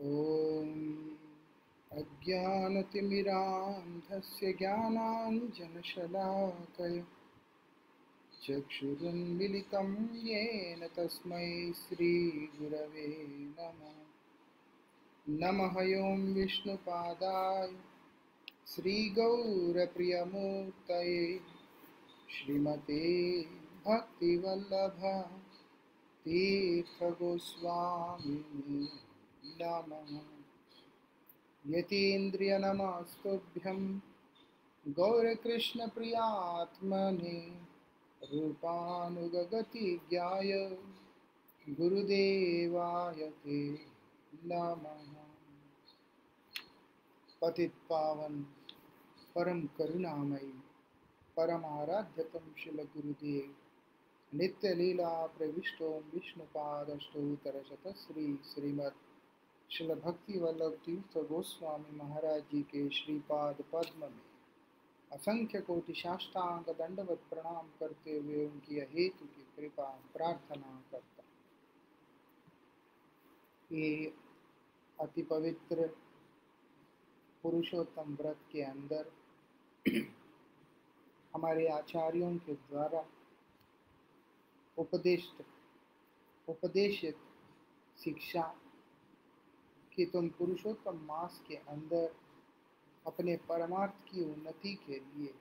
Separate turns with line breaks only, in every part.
ॐ अज्ञानतिमिरान्धस्य ज्ञानाञ्जनशलाकय चक्षुरुन्मिलितं येन तस्मै श्रीगुरवे नमः। नमः ॐ विष्णुपादाय श्रीगौरप्रियमूर्तये श्रीमते भक्तिवल्लभ तीर्थगोस्वामिनि नमः यतीन्द्रियनमस्तुभ्यं गौरकृष्णप्रियात्मने रूपानुगगतिज्ञाय गुरुदेवाय ते नमः। पतित पावन परम करुणामयी परम आराध्यतम शिल गुरुदेव नित्य लीला प्रविष्टो विष्णुपादष्टोत्तरशत श्री श्रीमद शिल भक्ति वल्लभ तीर्थ गोस्वामी महाराज जी के श्रीपाद पद्म में। असंख्य कोटि साष्टांग दंडवत प्रणाम करते हुए उनकी हेतु की कृपा प्रार्थना करता ये अति पवित्र पुरुषोत्तम व्रत के अंदर हमारे आचार्यों के द्वारा उपदेश उपदेशित शिक्षा कि तुम पुरुषोत्तम मास के अंदर अपने परमार्थ की उन्नति के लिए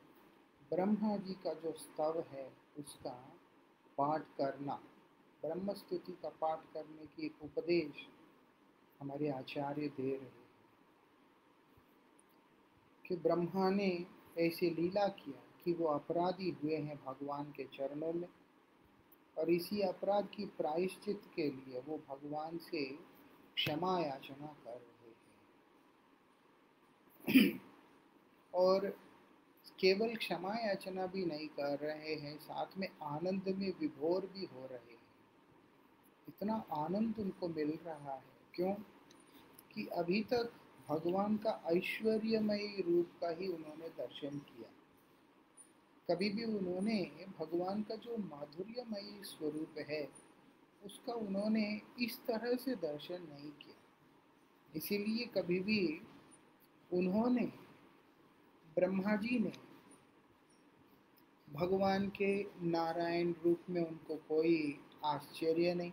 ब्रह्मा जी का जो स्तव है, उसका पाठ करना। ब्रह्म स्तुति का पाठ करने की उपदेश हमारे आचार्य दे रहे हैं कि ब्रह्मा ने ऐसी लीला किया कि वो अपराधी हुए हैं भगवान के चरणों में और इसी अपराध की प्रायश्चित के लिए वो भगवान से क्षमा याचना कर रहे हैं। और केवल क्षमा याचना भी नहीं कर रहे हैं, साथ में आनंद में विभोर भी हो रहे हैं। इतना आनंद उनको मिल रहा है, क्यों? कि अभी तक भगवान का ऐश्वर्यमयी रूप का ही उन्होंने दर्शन किया। कभी भी उन्होंने भगवान का जो माधुर्यमयी स्वरूप है उसका उन्होंने इस तरह से दर्शन नहीं किया। इसीलिए कभी भी उन्होंने ब्रह्मा जी ने भगवान के नारायण रूप में उनको कोई आश्चर्य नहीं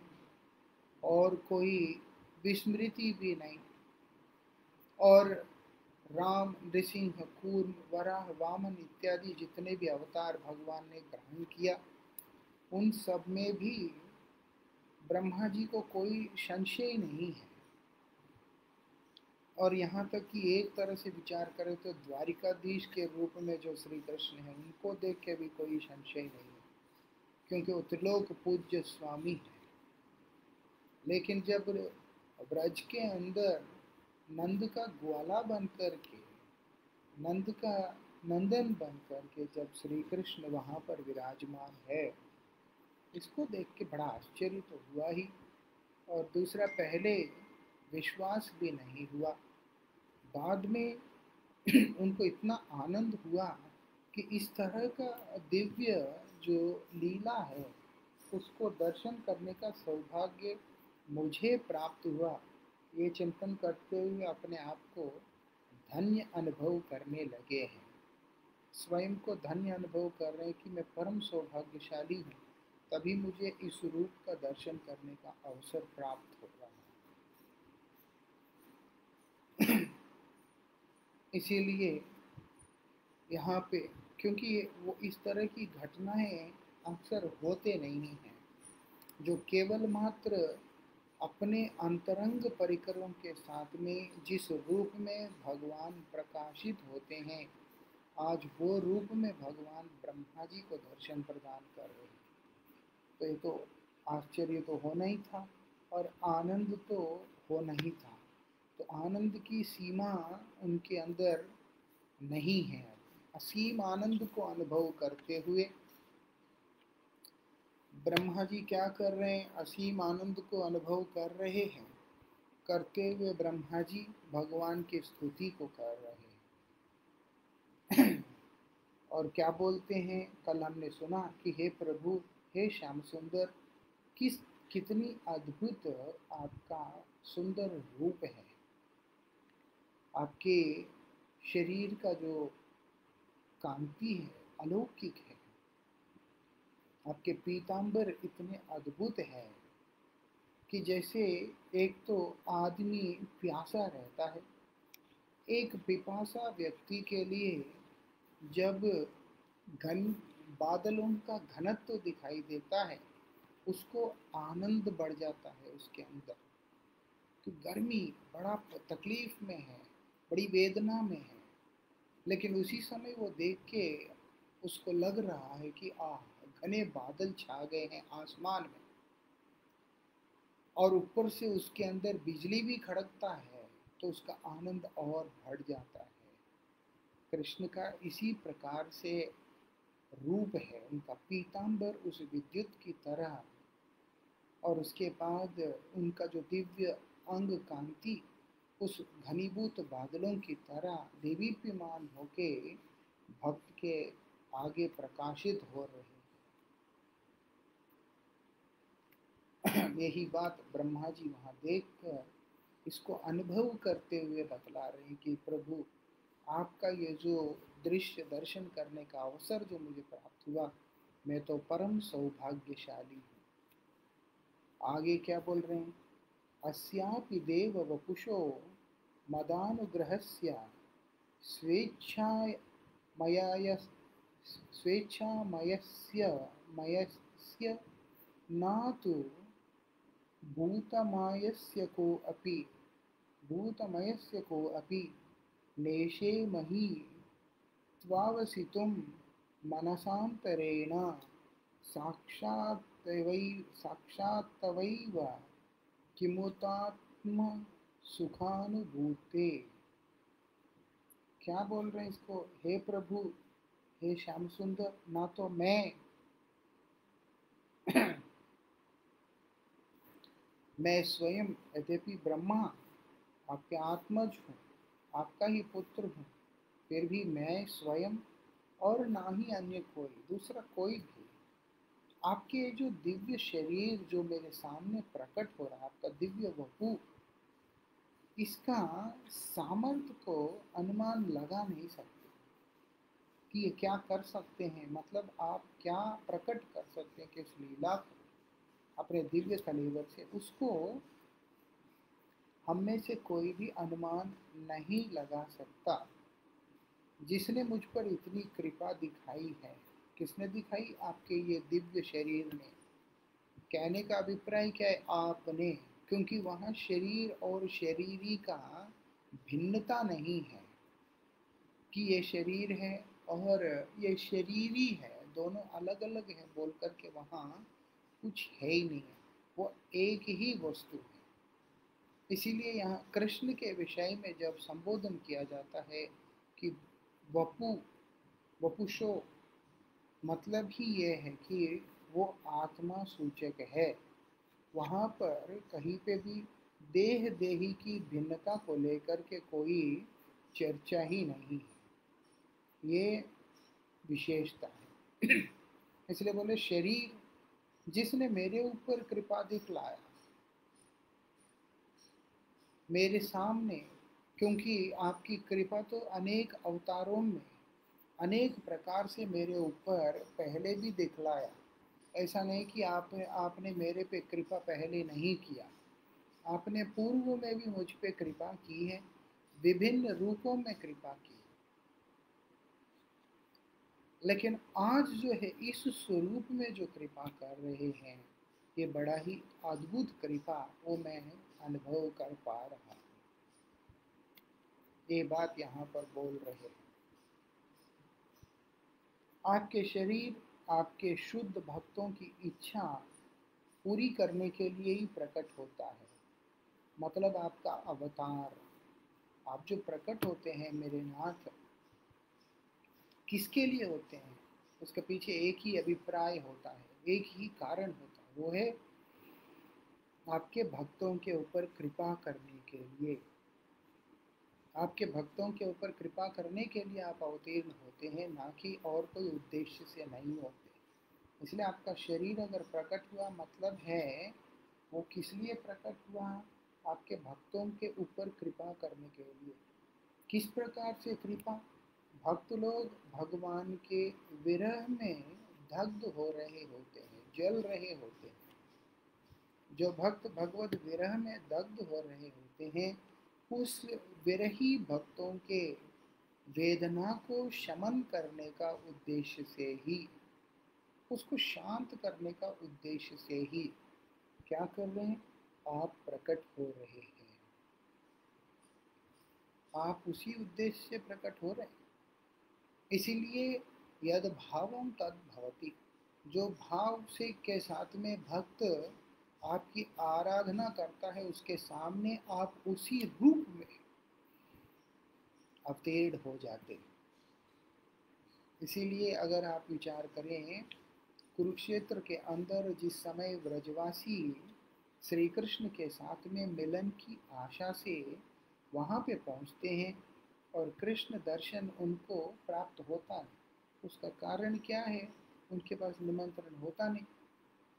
और कोई विस्मृति भी नहीं। और राम, नृसिंह, कूर्म, वराह, वामन इत्यादि जितने भी अवतार भगवान ने ग्रहण किया, उन सब में भी ब्रह्मा जी को कोई संशय नहीं है। और यहाँ तक कि एक तरह से विचार करें तो द्वारिकाधीश के रूप में जो श्री कृष्ण है, उनको देख के भी कोई संशय नहीं है, क्योंकि उत्लोक पूज्य स्वामी है। लेकिन जब ब्रज के अंदर नंद का ग्वाला बन कर के नंद का नंदन बन कर के जब श्री कृष्ण वहाँ पर विराजमान है इसको देख के बड़ा आश्चर्य तो हुआ ही, और दूसरा पहले विश्वास भी नहीं हुआ। बाद में उनको इतना आनंद हुआ कि इस तरह का दिव्य जो लीला है, उसको दर्शन करने का सौभाग्य मुझे प्राप्त हुआ। ये चिंतन करते हुए अपने आप को धन्य अनुभव करने लगे हैं। स्वयं को धन्य अनुभव कर रहे हैं कि मैं परम सौभाग्यशाली हूँ। तभी मुझे इस रूप का दर्शन करने का अवसर प्राप्त हो रहा है। इसीलिए यहाँ पे, क्योंकि वो इस तरह की घटनाएँ अक्सर होते नहीं हैं, जो केवल मात्र अपने अंतरंग परिकरों के साथ में, जिस रूप में भगवान प्रकाशित होते हैं, आज वो रूप में भगवान ब्रह्मा जी को दर्शन प्रदान कर रहे हैं। तो ये तो आश्चर्य तो होना ही था और आनंद तो होना ही था। तो आनंद की सीमा उनके अंदर नहीं है। असीम आनंद को अनुभव करते हुए ब्रह्मा जी क्या कर रहे हैं? असीम आनंद को अनुभव कर रहे हैं। करते हुए ब्रह्मा जी भगवान की स्तुति को कर रहे हैं। और क्या बोलते हैं? कल हमने सुना कि हे प्रभु हे श्याम सुंदर किस, कितनी अद्भुत आपका सुंदर रूप है। आपके शरीर का जो कांति है, अलौकिक है। आपके पीताम्बर इतने अद्भुत है कि जैसे एक तो आदमी प्यासा रहता है। एक पिपासा व्यक्ति के लिए जब घन बादलों का घनत्व तो दिखाई देता है, उसको आनंद बढ़ जाता है उसके अंदर। कि गर्मी बड़ा तकलीफ़ में है, बड़ी वेदना में है, लेकिन उसी समय वो देख के उसको लग रहा है कि आ घने बादल छा गए हैं आसमान में। और ऊपर से उसके अंदर बिजली भी खड़कता है तो उसका आनंद और बढ़ जाता है। कृष्ण का इसी प्रकार से रूप है, उनका पीताम्बर उस विद्युत की तरह और उसके बाद उनका जो दिव्य अंग कांति, उस घनीभूत बादलों की तरह देवीप्यमान होके भक्त के आगे प्रकाशित हो रहे यही बात ब्रह्मा जी वहाँ देख कर इसको अनुभव करते हुए बतला रहे हैं कि प्रभु, आपका ये जो दृश्य दर्शन करने का अवसर जो मुझे प्राप्त हुआ, मैं तो परम सौभाग्यशाली हूँ। आगे क्या बोल रहे हैं? अस्यापि देव वपुषो मदानुग्रहस्य स्वेच्छा मयाय, स्वेच्छामयस्य मयस्य न तो भूतमायस्य को अपि, भूतमयस्य को अपि नेशे मही त्वावसितुं मनसान्तरेण साक्षात्वै साक्षात्तवैव किमुतात्म सुखानुभूते क्या बोल रहे हैं इसको? हे प्रभु, हे श्याम सुंदर ना तो मैं मैं स्वयं यद्यपि ब्रह्मा, आपके आत्मज हूँ, आपका ही पुत्र हूँ। फिर भी मैं स्वयं और ना ही अन्य कोई, दूसरा कोई भी। आपके जो दिव्य शरीर जो मेरे सामने प्रकट हो रहा आपका दिव्य वपू इसका सामर्थ्य को अनुमान लगा नहीं सकते कि ये क्या कर सकते हैं। मतलब आप क्या प्रकट कर सकते हैं किस लीला को, अपने दिव्य कलेवर से, उसको हम में से कोई भी अनुमान नहीं लगा सकता। जिसने मुझ पर इतनी कृपा दिखाई है, किसने दिखाई? आपके ये दिव्य शरीर ने। कहने का अभिप्राय क्या है? आपने, क्योंकि वहाँ शरीर और शरीरी का भिन्नता नहीं है कि ये शरीर है और ये शरीरी है। दोनों अलग अलग है बोल करके वहाँ कुछ है ही नहीं है। वो एक ही वस्तु है। इसीलिए यहाँ कृष्ण के विषय में जब संबोधन किया जाता है कि वपु, वपुषो मतलब ही ये है कि वो आत्मा सूचक है। वहाँ पर कहीं पे भी देह देही की भिन्नता को लेकर के कोई चर्चा ही नहीं है। ये विशेषता है। इसलिए बोले, शरीर जिसने मेरे ऊपर कृपा दिखलाया मेरे सामने क्योंकि आपकी कृपा तो अनेक अवतारों में, अनेक प्रकार से मेरे ऊपर पहले भी दिखलाया। ऐसा नहीं कि आप, आपने मेरे पे कृपा पहले नहीं किया। आपने पूर्व में भी मुझ पे कृपा की है, विभिन्न रूपों में कृपा की। लेकिन आज जो है, इस स्वरूप में जो कृपा कर रहे हैं, ये बड़ा ही अद्भुत कृपा वो मैं अनुभव कर पा रहा हूँ। ये बात यहाँ पर बोल रहे आपके शरीर, आपके शुद्ध भक्तों की इच्छा पूरी करने के लिए ही प्रकट होता है। मतलब आपका अवतार। आप जो प्रकट होते हैं मेरे नाथ, किसके लिए होते हैं? उसके पीछे एक ही अभिप्राय होता है, एक ही कारण होता है। वो है आपके भक्तों के ऊपर कृपा करने के लिए। आपके भक्तों के ऊपर कृपा करने के लिए आप अवतीर्ण होते हैं, ना कि और कोई उद्देश्य से नहीं होते। इसलिए आपका शरीर अगर प्रकट हुआ मतलब है, वो किस लिए प्रकट हुआ? आपके भक्तों के ऊपर कृपा करने के लिए। किस प्रकार से कृपा? भक्त लोग भगवान के विरह में दग्ध हो रहे होते हैं, जल रहे होते हैं। जो भक्त भगवत विरह में दग्ध हो रहे होते हैं उस विरही भक्तों के वेदना को शमन करने का उद्देश्य से ही, उसको शांत करने का उद्देश्य से ही क्या कर रहे हैं? आप प्रकट हो रहे हैं। आप उसी उद्देश्य से प्रकट हो रहे हैं। इसीलिए यद भावम तद भवती जो भाव से के साथ में भक्त आपकी आराधना करता है, उसके सामने आप उसी रूप में अवतीर्ण हो जाते हैं। इसीलिए अगर आप विचार करें, कुरुक्षेत्र के अंदर जिस समय व्रजवासी श्री कृष्ण के साथ में मिलन की आशा से वहाँ पे पहुँचते हैं और कृष्ण दर्शन उनको प्राप्त होता है, उसका कारण क्या है? उनके पास निमंत्रण होता नहीं।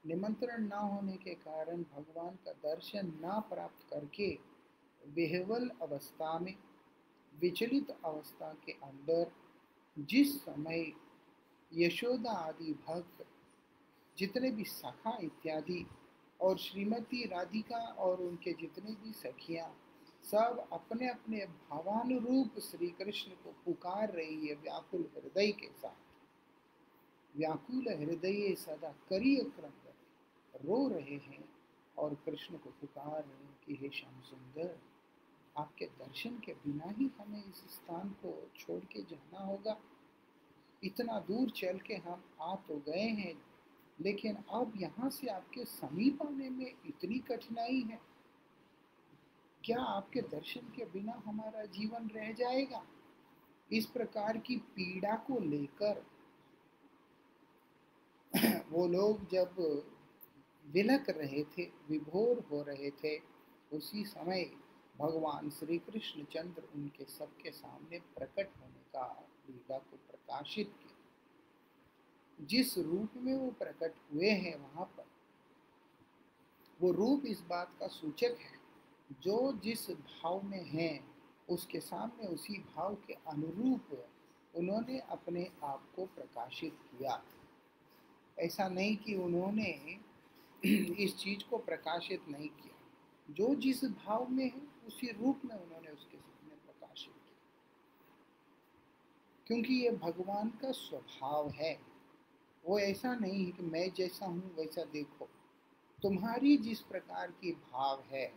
निमंत्रण ना होने के कारण भगवान का दर्शन ना प्राप्त करके बेहवल अवस्था में, विचलित अवस्था के अंदर, जिस समय यशोदा आदि भक्त, जितने भी सखा इत्यादि और श्रीमती राधिका और उनके जितने भी सखियाँ, सब अपने अपने भावानुरूप श्री कृष्ण को पुकार रही है व्याकुल हृदय के साथ। व्याकुल हृदय सदा करिय क्रम रो रहे हैं और कृष्ण को पुकार रहे हैं कि हे श्याम सुंदर, आपके दर्शन के बिना ही हमें इस स्थान को छोड़ के जाना होगा। इतना दूर चल के हम आ तो गए हैं, लेकिन अब यहाँ से आपके समीप आने में इतनी कठिनाई है। क्या आपके दर्शन के बिना हमारा जीवन रह जाएगा? इस प्रकार की पीड़ा को लेकर वो लोग जब विलक रहे थे, विभोर हो रहे थे। उसी समय भगवान श्री कृष्ण चंद्र उनके सबके सामने प्रकट होने का लीला को प्रकाशित किया। जिस रूप में वो प्रकट हुए हैं वहाँ पर, वो रूप इस बात का सूचक है, जो जिस भाव में है, उसके सामने उसी भाव के अनुरूप उन्होंने अपने आप को प्रकाशित किया। ऐसा नहीं कि उन्होंने इस चीज़ को प्रकाशित नहीं किया। जो जिस भाव में है, उसी रूप में उन्होंने उसके सामने प्रकाशित किया। क्योंकि ये भगवान का स्वभाव है। वो ऐसा नहीं है कि मैं जैसा हूँ, वैसा देखो। तुम्हारी जिस प्रकार की भाव है,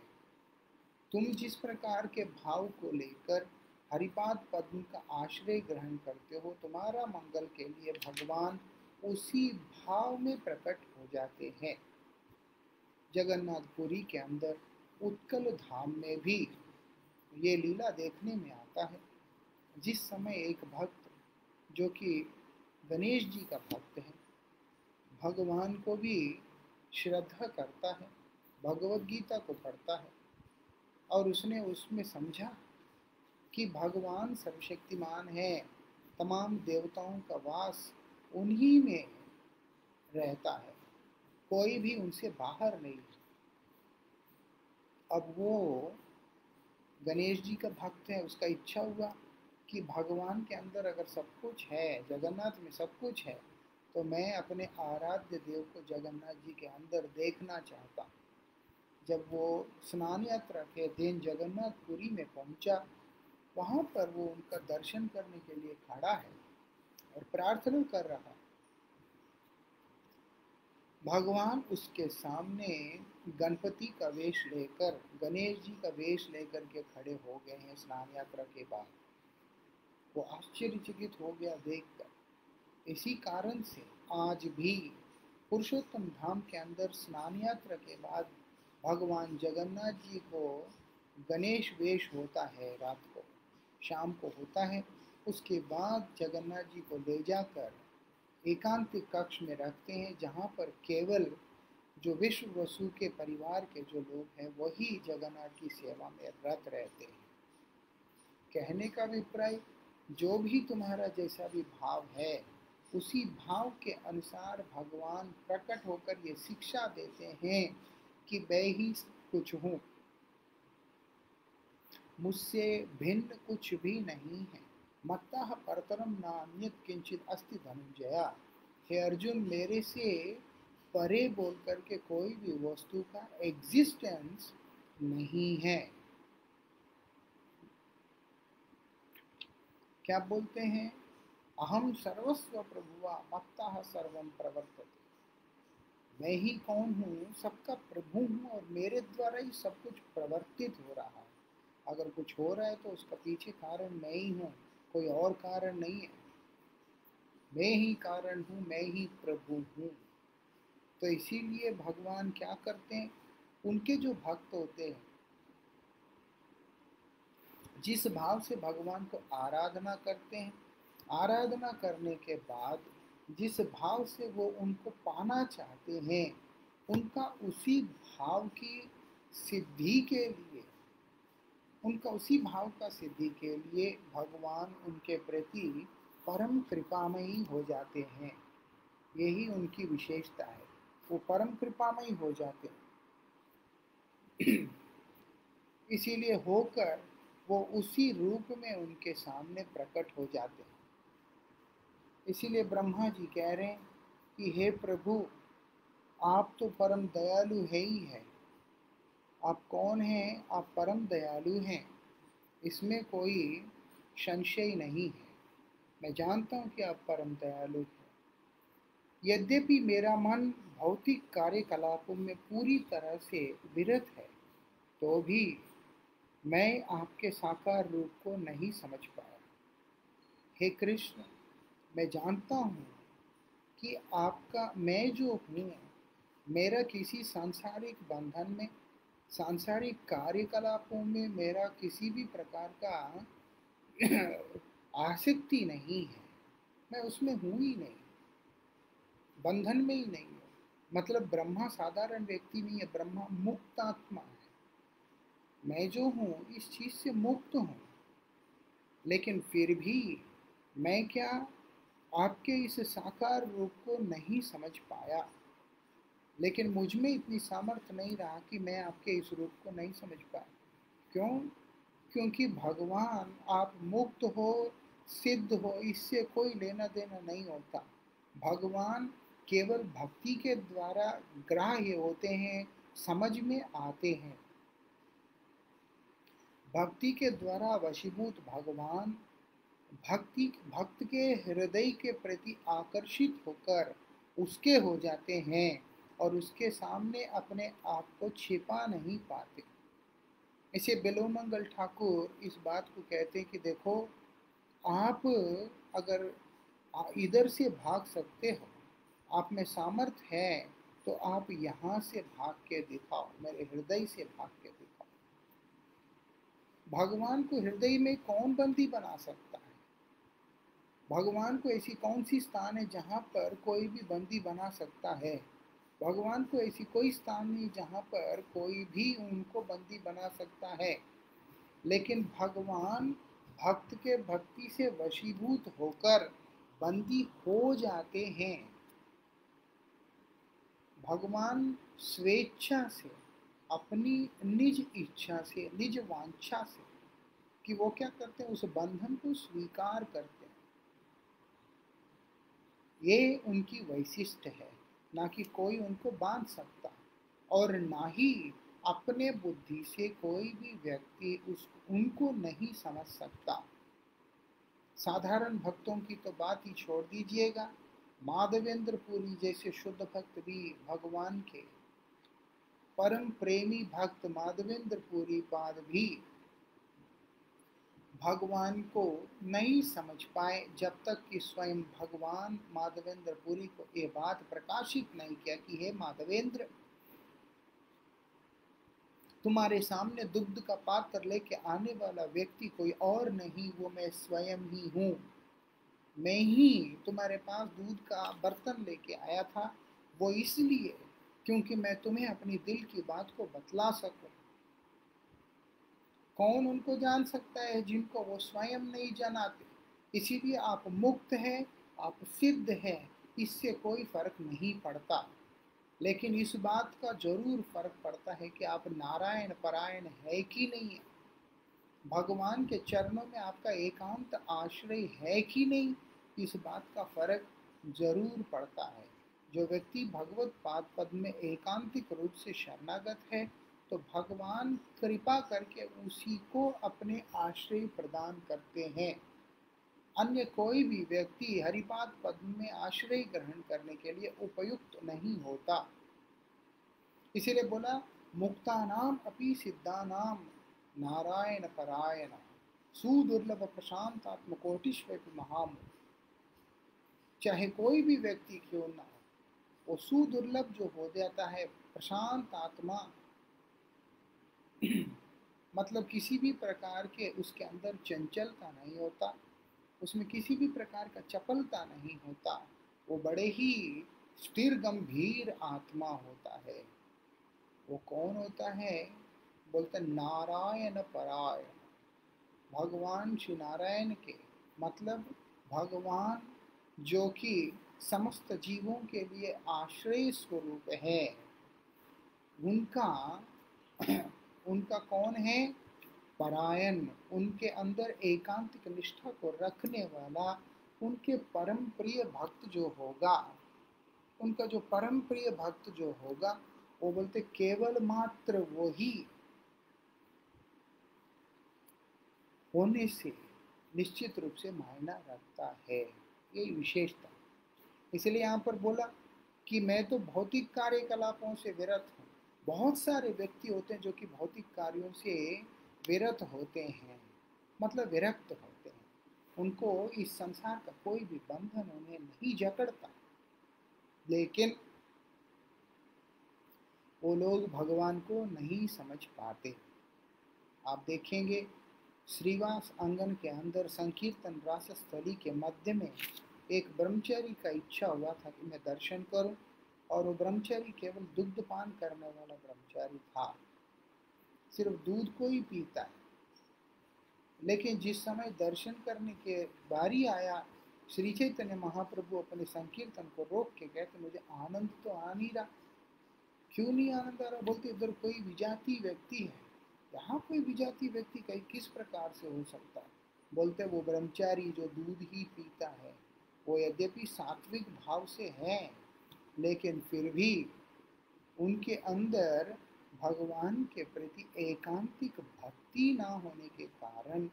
तुम जिस प्रकार के भाव को लेकर हरिपाद पद्म का आश्रय ग्रहण करते हो, तुम्हारा मंगल के लिए भगवान उसी भाव में प्रकट हो जाते हैं। जगन्नाथपुरी के अंदर उत्कल धाम में भी ये लीला देखने में आता है। जिस समय एक भक्त, जो कि गणेश जी का भक्त है, भगवान को भी श्रद्धा करता है, भगवत गीता को पढ़ता है और उसने उसमें समझा कि भगवान सर्वशक्तिमान है, तमाम देवताओं का वास उन्हीं में रहता है। कोई भी उनसे बाहर नहीं अब वो गणेश जी का भक्त है, उसका इच्छा हुआ कि भगवान के अंदर अगर सब कुछ है, जगन्नाथ में सब कुछ है तो मैं अपने आराध्य देव को जगन्नाथ जी के अंदर देखना चाहता। जब वो स्नान यात्रा के दिन जगन्नाथपुरी में पहुँचा, वहाँ पर वो उनका दर्शन करने के लिए खड़ा है और प्रार्थना कर रहा भगवान उसके सामने गणपति का वेश लेकर, गणेश जी का वेश लेकर के खड़े हो गए हैं स्नान यात्रा के बाद। वो आश्चर्यचकित हो गया देखकर। इसी कारण से आज भी पुरुषोत्तम धाम के अंदर स्नान यात्रा के बाद भगवान जगन्नाथ जी को गणेश वेश होता है रात को, शाम को होता है। उसके बाद जगन्नाथ जी को ले जाकर एकांतिक कक्ष में रखते हैं, जहाँ पर केवल जो विश्व वसु के परिवार के जो लोग हैं, वही जगन्नाथ की सेवा में रत रहते हैं। कहने का अभिप्राय, जो भी तुम्हारा जैसा भी भाव है, उसी भाव के अनुसार भगवान प्रकट होकर ये शिक्षा देते हैं कि मैं ही कुछ हूँ। मुझसे भिन्न कुछ भी नहीं है। मत्ता परतरम नान्यत किंचित अस्ति धनुंजया हे अर्जुन, मेरे से परे बोल करके कोई भी वस्तु का एग्जिस्टेंस नहीं है। क्या बोलते हैं? अहम सर्वस्व प्रभुआ मत्ता सर्वम प्रवर्तते। मैं ही कौन हूँ? सबका प्रभु हूँ और मेरे द्वारा ही सब कुछ प्रवर्तित हो रहा है। अगर कुछ हो रहा है तो उसका पीछे कारण मैं ही हूँ। कोई और कारण नहीं है। मैं ही कारण हूँ, मैं ही प्रभु हूँ। तो इसीलिए भगवान क्या करते हैं? उनके जो भक्त होते हैं, जिस भाव से भगवान को आराधना करते हैं, आराधना करने के बाद जिस भाव से वो उनको पाना चाहते हैं, उनका उसी भाव की सिद्धि के लिए उनका उसी भाव का सिद्धि के लिए भगवान उनके प्रति परम कृपामयी हो जाते हैं। यही उनकी विशेषता है। वो परम कृपामयी हो जाते हैं। इसीलिए होकर वो उसी रूप में उनके सामने प्रकट हो जाते हैं। इसीलिए ब्रह्मा जी कह रहे हैं कि, हे प्रभु, आप तो परम दयालु है ही है। आप कौन हैं? आप परम दयालु हैं। इसमें कोई संशय नहीं है। मैं जानता हूँ कि आप परम दयालु हैं। यद्यपि मेरा मन भौतिक कार्यकलापों में पूरी तरह से विरत है तो भी मैं आपके साकार रूप को नहीं समझ पाया। हे कृष्ण, मैं जानता हूँ कि आपका, मैं जो हूँ, मेरा किसी सांसारिक बंधन में सांसारिक कार्यकलापों में मेरा किसी भी प्रकार का आसक्ति नहीं है। मैं उसमें हूँ ही नहीं। बंधन में ही नहीं हूँ। मतलब ब्रह्मा साधारण व्यक्ति नहीं है, ब्रह्मा मुक्त आत्मा है। मैं जो हूँ, इस चीज़ से मुक्त हूँ। लेकिन फिर भी मैं क्या आपके इस साकार रूप को नहीं समझ पाया? लेकिन मुझमें इतनी सामर्थ्य नहीं रहा कि मैं आपके इस रूप को नहीं समझ पाया। क्यों? क्योंकि भगवान आप मुक्त हो, सिद्ध हो, इससे कोई लेना देना नहीं होता। भगवान केवल भक्ति के द्वारा ग्राह्य होते हैं, समझ में आते हैं। भक्ति के द्वारा वशीभूत भगवान भक्ति, भक्त के हृदय के प्रति आकर्षित होकर उसके हो जाते हैं। और उसके सामने अपने आप को छिपा नहीं पाते। इसे बिलोमंगल ठाकुर इस बात को कहते हैं कि देखो, आप अगर इधर से भाग सकते हो, आप में सामर्थ है तो आप यहाँ से भाग के दिखाओ, मेरे हृदय से भाग के दिखाओ। भगवान को हृदय में कौन बंदी बना सकता है? भगवान को ऐसी कौन सी स्थान है जहाँ पर कोई भी बंदी बना सकता है? भगवान को ऐसी कोई स्थान नहीं जहाँ पर कोई भी उनको बंदी बना सकता है। लेकिन भगवान भक्त के भक्ति से वशीभूत होकर बंदी हो जाते हैं। भगवान स्वेच्छा से, अपनी निज इच्छा से, निज वांछा से कि वो क्या करते हैं, उस बंधन को स्वीकार करते हैं। ये उनकी वैशिष्ट है। ना कि कोई उनको बाँध सकता और ना ही अपने बुद्धि से कोई भी व्यक्ति उस, उनको नहीं समझ सकता। साधारण भक्तों की तो बात ही छोड़ दीजिएगा। माधवेंद्र पुरी जैसे शुद्ध भक्त भी भगवान के। परम प्रेमी भक्त माधवेंद्र पुरी बाद भी भगवान को नहीं समझ पाए, जब तक कि स्वयं भगवान माधवेंद्र पुरी को ये बात प्रकाशित नहीं किया कि हे माधवेंद्र, तुम्हारे सामने दुग्ध का पात्र लेके आने वाला व्यक्ति कोई और नहीं, वो मैं स्वयं ही हूँ। मैं ही तुम्हारे पास दूध का बर्तन लेके आया था, वो इसलिए क्योंकि मैं तुम्हें अपनी दिल की बात को बतला सकूँ। कौन उनको जान सकता है जिनको वो स्वयं नहीं जनाते? इसीलिए आप मुक्त हैं, आप सिद्ध हैं, इससे कोई फ़र्क नहीं पड़ता। लेकिन इस बात का ज़रूर फ़र्क पड़ता है कि आप नारायण परायण है कि नहीं है। भगवान के चरणों में आपका एकांत आश्रय है कि नहीं, इस बात का फ़र्क ज़रूर पड़ता है। जो व्यक्ति भगवत पाद पद में एकांतिक रूप से शरणागत है तो भगवान कृपा करके उसी को अपने आश्रय प्रदान करते हैं। अन्य कोई भी व्यक्ति हरिपाद पद में आश्रय ग्रहण करने के लिए उपयुक्त नहीं होता। इसीलिए बोला, मुक्तानाम अपि सिद्धानाम, नारायण परायण, सुदुर्लभ प्रशांतात्म कोटिश्व महाम। चाहे कोई भी व्यक्ति क्यों ना हो, वो सुदुर्लभ जो हो जाता है, प्रशांत आत्मा मतलब किसी भी प्रकार के उसके अंदर चंचलता नहीं होता, उसमें किसी भी प्रकार का चपलता नहीं होता, वो बड़े ही स्थिर गंभीर आत्मा होता है। वो कौन होता है? बोलते नारायण परायण। भगवान श्री नारायण के मतलब भगवान जो कि समस्त जीवों के लिए आश्रय स्वरूप है, उनका उनका कौन है? परायण। उनके अंदर एकांतिक निष्ठा को रखने वाला उनके परम प्रिय भक्त जो होगा, उनका जो परम प्रिय भक्त जो होगा, वो बोलते केवल मात्र वही होने से निश्चित रूप से मायना रखता है। ये विशेषता। इसलिए यहाँ पर बोला कि मैं तो भौतिक कार्यकलापों से विरत बहुत सारे व्यक्ति होते हैं जो कि भौतिक कार्यों से विरत होते हैं मतलब विरक्त होते हैं। उनको इस संसार का कोई भी बंधन उन्हें नहीं जकड़ता। लेकिन वो लोग भगवान को नहीं समझ पाते। आप देखेंगे, श्रीवास आँगन के अंदर संकीर्तन रास स्थली के मध्य में एक ब्रह्मचारी का इच्छा हुआ था कि मैं दर्शन करूँ। और वो ब्रह्मचारी केवल दुग्ध पान करने वाला ब्रह्मचारी था। सिर्फ़ दूध को ही पीता है। लेकिन जिस समय दर्शन करने के बारी आया, श्री चैतन्य महाप्रभु अपने संकीर्तन को रोक के कहते मुझे आनंद तो आ नहीं रहा। क्यों नहीं आनंद आ रहा? बोलते, इधर कोई विजाति व्यक्ति है। यहाँ कोई विजाति व्यक्ति कहीं किस प्रकार से हो सकता है? बोलते, वो ब्रह्मचारी जो दूध ही पीता है, वो यद्यपि सात्विक भाव से है। लेकिन फिर भी उनके अंदर भगवान के प्रति एकांतिक भक्ति ना होने के कारण,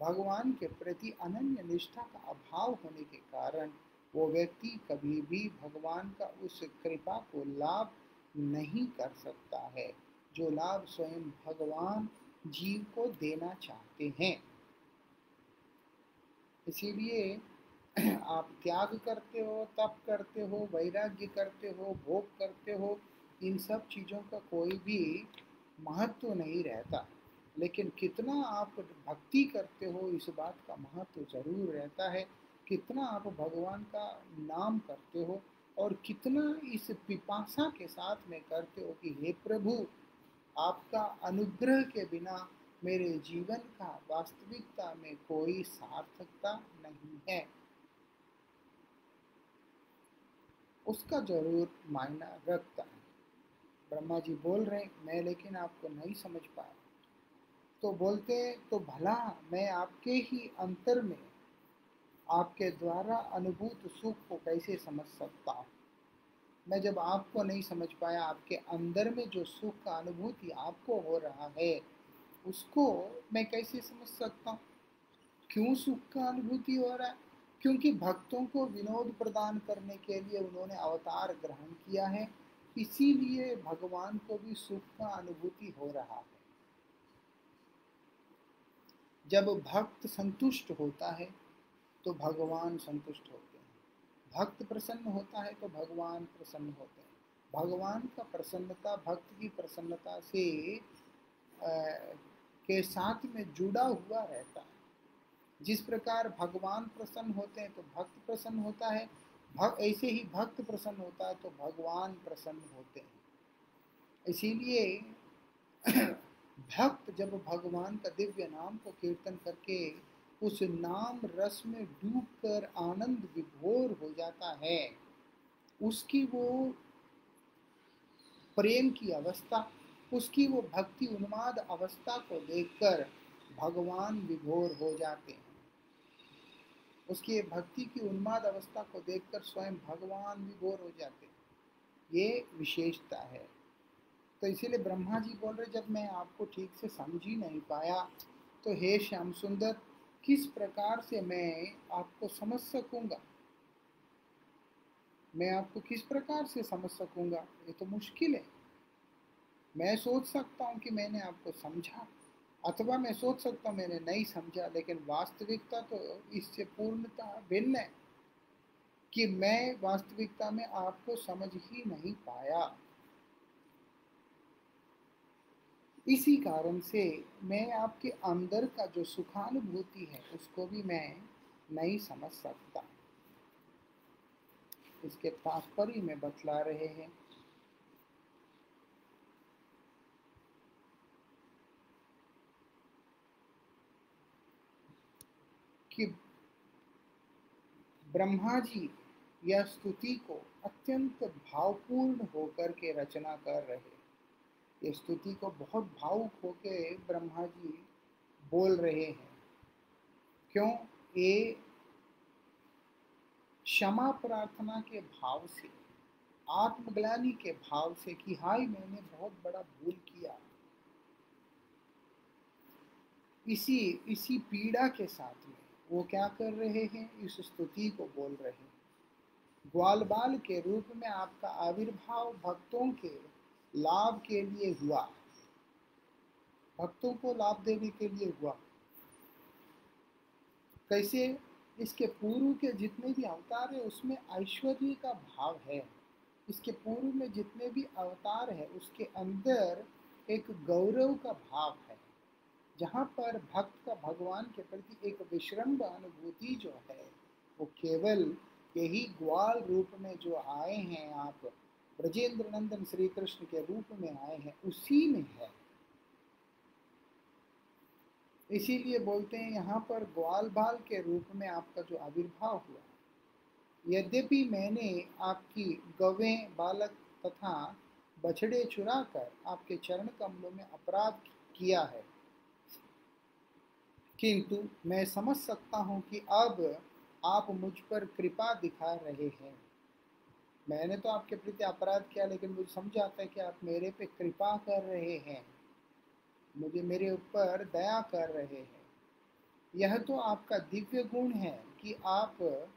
भगवान के प्रति अनन्य निष्ठा का अभाव होने के कारण वो व्यक्ति कभी भी भगवान का उस कृपा को लाभ नहीं कर सकता है, जो लाभ स्वयं भगवान जीव को देना चाहते हैं। इसीलिए आप त्याग करते हो, तप करते हो, वैराग्य करते हो, भोग करते हो, इन सब चीज़ों का कोई भी महत्व नहीं रहता। लेकिन कितना आप भक्ति करते हो, इस बात का महत्व ज़रूर रहता है। कितना आप भगवान का नाम करते हो और कितना इस पिपासा के साथ में करते हो कि, हे प्रभु, आपका अनुग्रह के बिना मेरे जीवन का वास्तविकता में कोई सार्थकता नहीं है। उसका ज़रूर मायना रखता है। ब्रह्मा जी बोल रहे हैं, मैं लेकिन आपको नहीं समझ पाया तो बोलते तो भला, मैं आपके ही अंतर में आपके द्वारा अनुभूत सुख को कैसे समझ सकता हूँ? मैं जब आपको नहीं समझ पाया, आपके अंदर में जो सुख का अनुभूति आपको हो रहा है, उसको मैं कैसे समझ सकता हूँ? क्यों सुख का अनुभूति हो रहा है? क्योंकि भक्तों को विनोद प्रदान करने के लिए उन्होंने अवतार ग्रहण किया है इसीलिए भगवान को भी सुख का अनुभूति हो रहा है। जब भक्त संतुष्ट होता है तो भगवान संतुष्ट होते हैं। भक्त प्रसन्न होता है तो भगवान प्रसन्न होते हैं। भगवान का प्रसन्नता भक्त की प्रसन्नता से आ, के साथ में जुड़ा हुआ रहता है। जिस प्रकार भगवान प्रसन्न होते हैं तो भक्त प्रसन्न होता है। भक्त ऐसे ही भक्त प्रसन्न होता है तो भगवान प्रसन्न होते हैं। इसीलिए भक्त जब भगवान का दिव्य नाम को कीर्तन करके उस नाम रस में डूबकर आनंद विभोर हो जाता है, उसकी वो प्रेम की अवस्था, उसकी वो भक्ति उन्माद अवस्था को देखकर भगवान विभोर हो जाते हैं। उसकी भक्ति की उन्माद अवस्था को देखकर स्वयं भगवान विभोर हो जाते। ये विशेषता है। तो इसीलिए ब्रह्मा जी बोल रहे, जब मैं आपको ठीक से समझ ही नहीं पाया तो हे श्याम सुंदर, किस प्रकार से मैं आपको समझ सकूँगा? मैं आपको किस प्रकार से समझ सकूँगा? ये तो मुश्किल है। मैं सोच सकता हूँ कि मैंने आपको समझा। अथवा मैं सोच सकता हूँ, मैंने नहीं समझा, लेकिन वास्तविकता तो इससे पूर्णता भिन्न है कि मैं वास्तविकता में आपको समझ ही नहीं पाया। इसी कारण से मैं आपके अंदर का जो सुखानुभूति है, उसको भी मैं नहीं समझ सकता। इसके तात्पर्य में बतला रहे हैं कि ब्रह्मा जी यह स्तुति को अत्यंत भावपूर्ण होकर के रचना कर रहे। ये स्तुति को बहुत भावुक होके ब्रह्मा जी बोल रहे हैं। क्यों? ये क्षमा प्रार्थना के भाव से, आत्मग्लानी के भाव से कि हाय मैंने बहुत बड़ा भूल किया। इसी इसी पीड़ा के साथ वो क्या कर रहे हैं? इस स्तुति को बोल रहे हैं। ग्वाल बाल के रूप में आपका आविर्भाव भक्तों के लाभ के लिए हुआ। भक्तों को लाभ देने के लिए हुआ। कैसे? इसके पूर्व के जितने भी अवतार है, उसमें ऐश्वर्य का भाव है। इसके पूर्व में जितने भी अवतार है, उसके अंदर एक गौरव का भाव है जहाँ पर भक्त का भगवान के प्रति एक विश्रम्भ अनुभूति जो है, वो केवल यही ग्वाल रूप में जो आए हैं आप ब्रजेंद्र नंदन श्री कृष्ण के रूप में आए हैं, उसी में है। इसीलिए बोलते हैं, यहाँ पर ग्वाल बाल के रूप में आपका जो आविर्भाव हुआ, यद्यपि मैंने आपकी गवें, बालक तथा बछड़े चुरा कर आपके चरण कमलों में अपराध किया है किंतु मैं समझ सकता हूँ कि अब आप मुझ पर कृपा दिखा रहे हैं। मैंने तो आपके प्रति अपराध किया, लेकिन मुझे समझ आता है कि आप मेरे पे कृपा कर रहे हैं। मुझे मेरे ऊपर दया कर रहे हैं। यह तो आपका दिव्य गुण है कि आप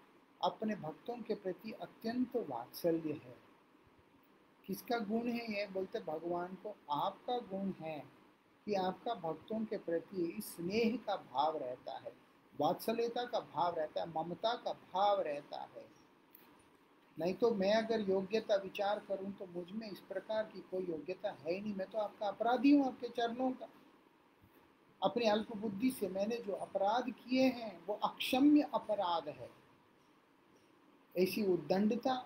अपने भक्तों के प्रति अत्यंत वात्सल्य है। किसका गुण है यह? बोलते, भगवान को आपका गुण है। कि आपका भक्तों के प्रति स्नेह का भाव रहता है, वात्सल्यता का भाव रहता है, ममता का भाव रहता है। नहीं तो मैं अगर योग्यता विचार करूँ तो मुझमें इस प्रकार की कोई योग्यता है ही नहीं, मैं तो आपका अपराधी हूँ आपके चरणों का। अपनी अल्प बुद्धि से मैंने जो अपराध किए हैं, वो अक्षम्य अपराध है। ऐसी उद्दंडता,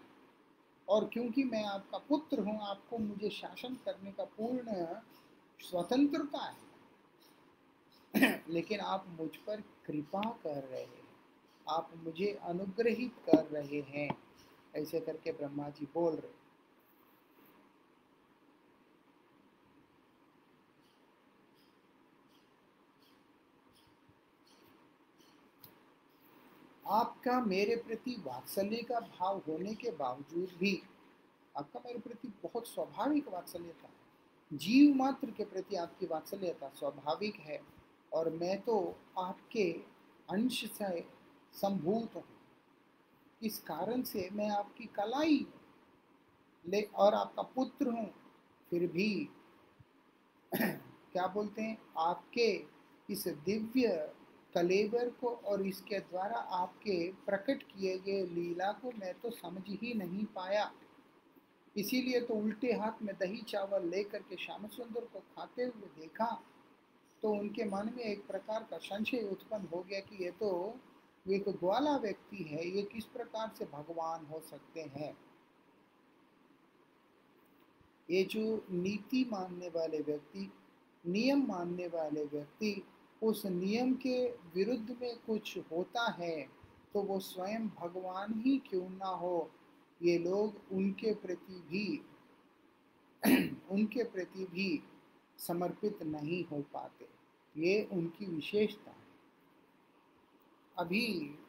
और क्योंकि मैं आपका पुत्र हूँ, आपको मुझे शासन करने का पूर्ण स्वतंत्रता है। लेकिन आप मुझ पर कृपा कर रहे हैं। आप मुझे अनुग्रहित कर रहे हैं। ऐसे करके ब्रह्मा जी बोल रहे आपका मेरे प्रति वात्सल्य का भाव होने के बावजूद भी, आपका मेरे प्रति बहुत स्वाभाविक वात्सल्य था। जीव मात्र के प्रति आपकी वात्सल्यता स्वाभाविक है और मैं तो आपके अंश से संभूत हूँ। इस कारण से मैं आपकी कलाई ले और आपका पुत्र हूँ। फिर भी क्या बोलते हैं? आपके इस दिव्य कलेबर को और इसके द्वारा आपके प्रकट किए गए लीला को मैं तो समझ ही नहीं पाया। इसीलिए तो उल्टे हाथ में दही चावल लेकर के श्याम सुंदर को खाते हुए देखा तो उनके मन में एक प्रकार का संशय उत्पन्न हो गया कि ये तो एक ग्वाला व्यक्ति है, ये किस प्रकार से भगवान हो सकते हैं? ये जो नीति मानने वाले व्यक्ति, नियम मानने वाले व्यक्ति, उस नियम के विरुद्ध में कुछ होता है तो वो स्वयं भगवान ही क्यों ना हो? ये लोग उनके प्रति भी, उनके प्रति भी समर्पित नहीं हो पाते। ये उनकी विशेषता है। अभी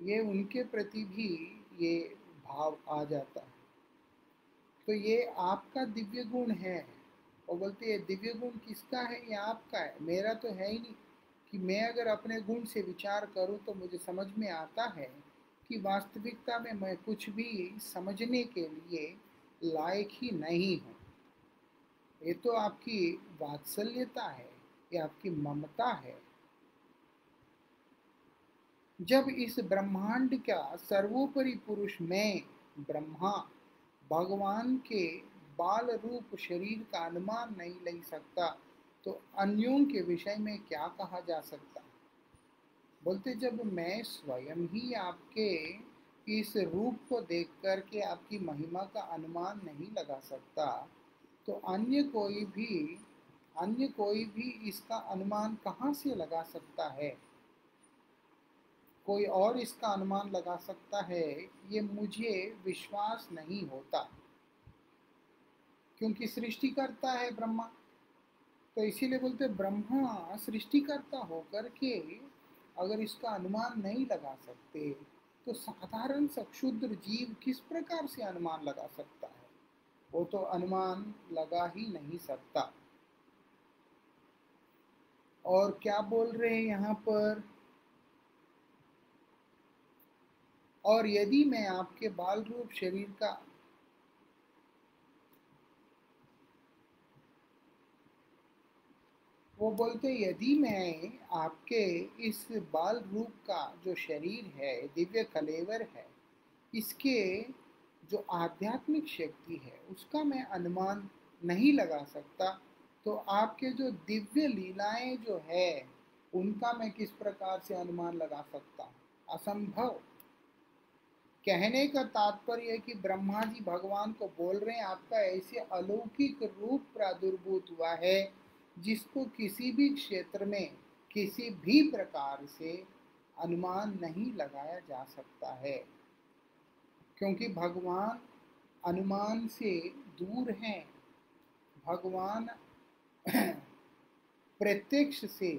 ये उनके प्रति भी ये भाव आ जाता है। तो ये आपका दिव्य गुण है। और बोलते हैं, दिव्य गुण किसका है? ये आपका है। मेरा तो है ही नहीं। कि मैं अगर अपने गुण से विचार करूँ तो मुझे समझ में आता है कि वास्तविकता में मैं कुछ भी समझने के लिए लायक ही नहीं हूँ। ये तो आपकी वात्सल्यता है, ये आपकी ममता है। जब इस ब्रह्मांड का सर्वोपरि पुरुष मैं, ब्रह्मा, भगवान के बाल रूप शरीर का अनुमान नहीं ले सकता तो अन्यों के विषय में क्या कहा जा सकता? बोलते जब मैं स्वयं ही आपके इस रूप को देख कर के आपकी महिमा का अनुमान नहीं लगा सकता तो अन्य कोई भी, अन्य कोई भी इसका अनुमान कहाँ से लगा सकता है? कोई और इसका अनुमान लगा सकता है, ये मुझे विश्वास नहीं होता, क्योंकि सृष्टिकर्ता है ब्रह्मा। तो इसीलिए बोलते ब्रह्मा सृष्टिकर्ता होकर के अगर इसका अनुमान नहीं लगा सकते तो साधारण सा क्षुद्र जीव किस प्रकार से अनुमान लगा सकता है? वो तो अनुमान लगा ही नहीं सकता। और क्या बोल रहे हैं यहाँ पर? और यदि मैं आपके बाल रूप शरीर का वो बोलते, यदि मैं आपके इस बाल रूप का जो शरीर है, दिव्य कलेवर है, इसके जो आध्यात्मिक शक्ति है, उसका मैं अनुमान नहीं लगा सकता तो आपके जो दिव्य लीलाएँ जो है, उनका मैं किस प्रकार से अनुमान लगा सकता? असंभव। कहने का तात्पर्य है कि ब्रह्मा जी भगवान को बोल रहे हैं, आपका ऐसे अलौकिक रूप प्रादुर्भूत हुआ है जिसको किसी भी क्षेत्र में किसी भी प्रकार से अनुमान नहीं लगाया जा सकता है। क्योंकि भगवान अनुमान से दूर हैं। भगवान प्रत्यक्ष से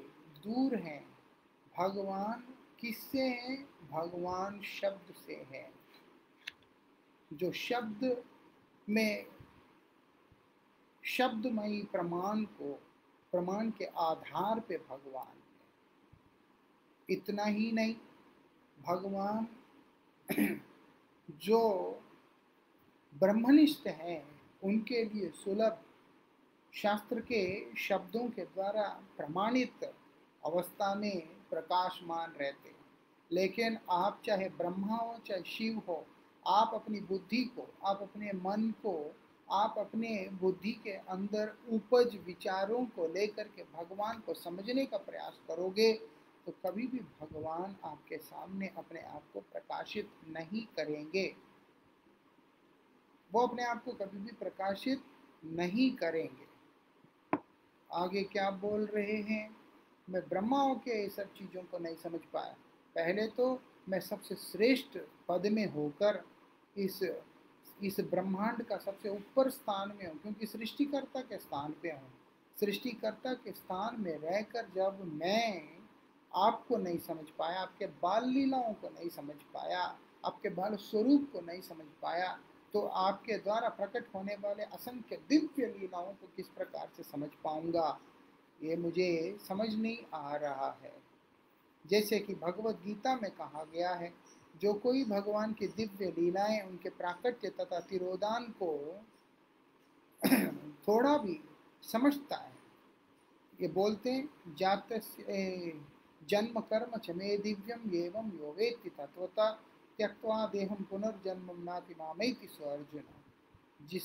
दूर हैं। भगवान किससे हैं? भगवान शब्द से है। जो शब्द में शब्दमयी प्रमाण को प्रमाण के आधार पे भगवान इतना ही नहीं, भगवान जो ब्रह्मनिष्ठ हैं, उनके लिए सुलभ शास्त्र के शब्दों के द्वारा प्रमाणित अवस्था में प्रकाशमान रहते हैं। लेकिन आप चाहे ब्रह्मा हो, चाहे शिव हो, आप अपनी बुद्धि को, आप अपने मन को आप अपने बुद्धि के अंदर उपज विचारों को लेकर के भगवान को समझने का प्रयास करोगे तो कभी भी भगवान आपके सामने अपने आप को प्रकाशित नहीं करेंगे। वो अपने आप को कभी भी प्रकाशित नहीं करेंगे। आगे क्या बोल रहे हैं? मैं ब्रह्माओं के ये सब चीज़ों को नहीं समझ पाया। पहले तो मैं सबसे श्रेष्ठ पद में होकर इस इस ब्रह्मांड का सबसे ऊपर स्थान में हूँ, क्योंकि सृष्टिकर्ता के स्थान पे हूँ। सृष्टिकर्ता के स्थान में रहकर जब मैं आपको नहीं समझ पाया, आपके बाल लीलाओं को नहीं समझ पाया, आपके बाल स्वरूप को नहीं समझ पाया तो आपके द्वारा प्रकट होने वाले असंख्य दिव्य लीलाओं को किस प्रकार से समझ पाऊँगा, ये मुझे समझ नहीं आ रहा है। जैसे कि भगवत गीता में कहा गया है जो कोई भगवान की दिव्य लीलाएँ उनके प्राकट्य तथा तिरोदान को थोड़ा भी समझता है, ये बोलते हैं, जात जन्म कर्म चमे दिव्यम एवं योवेति तत्वता त्यक्वा देहम पुनर्जन्म नाति स्व अर्जुन। जिस,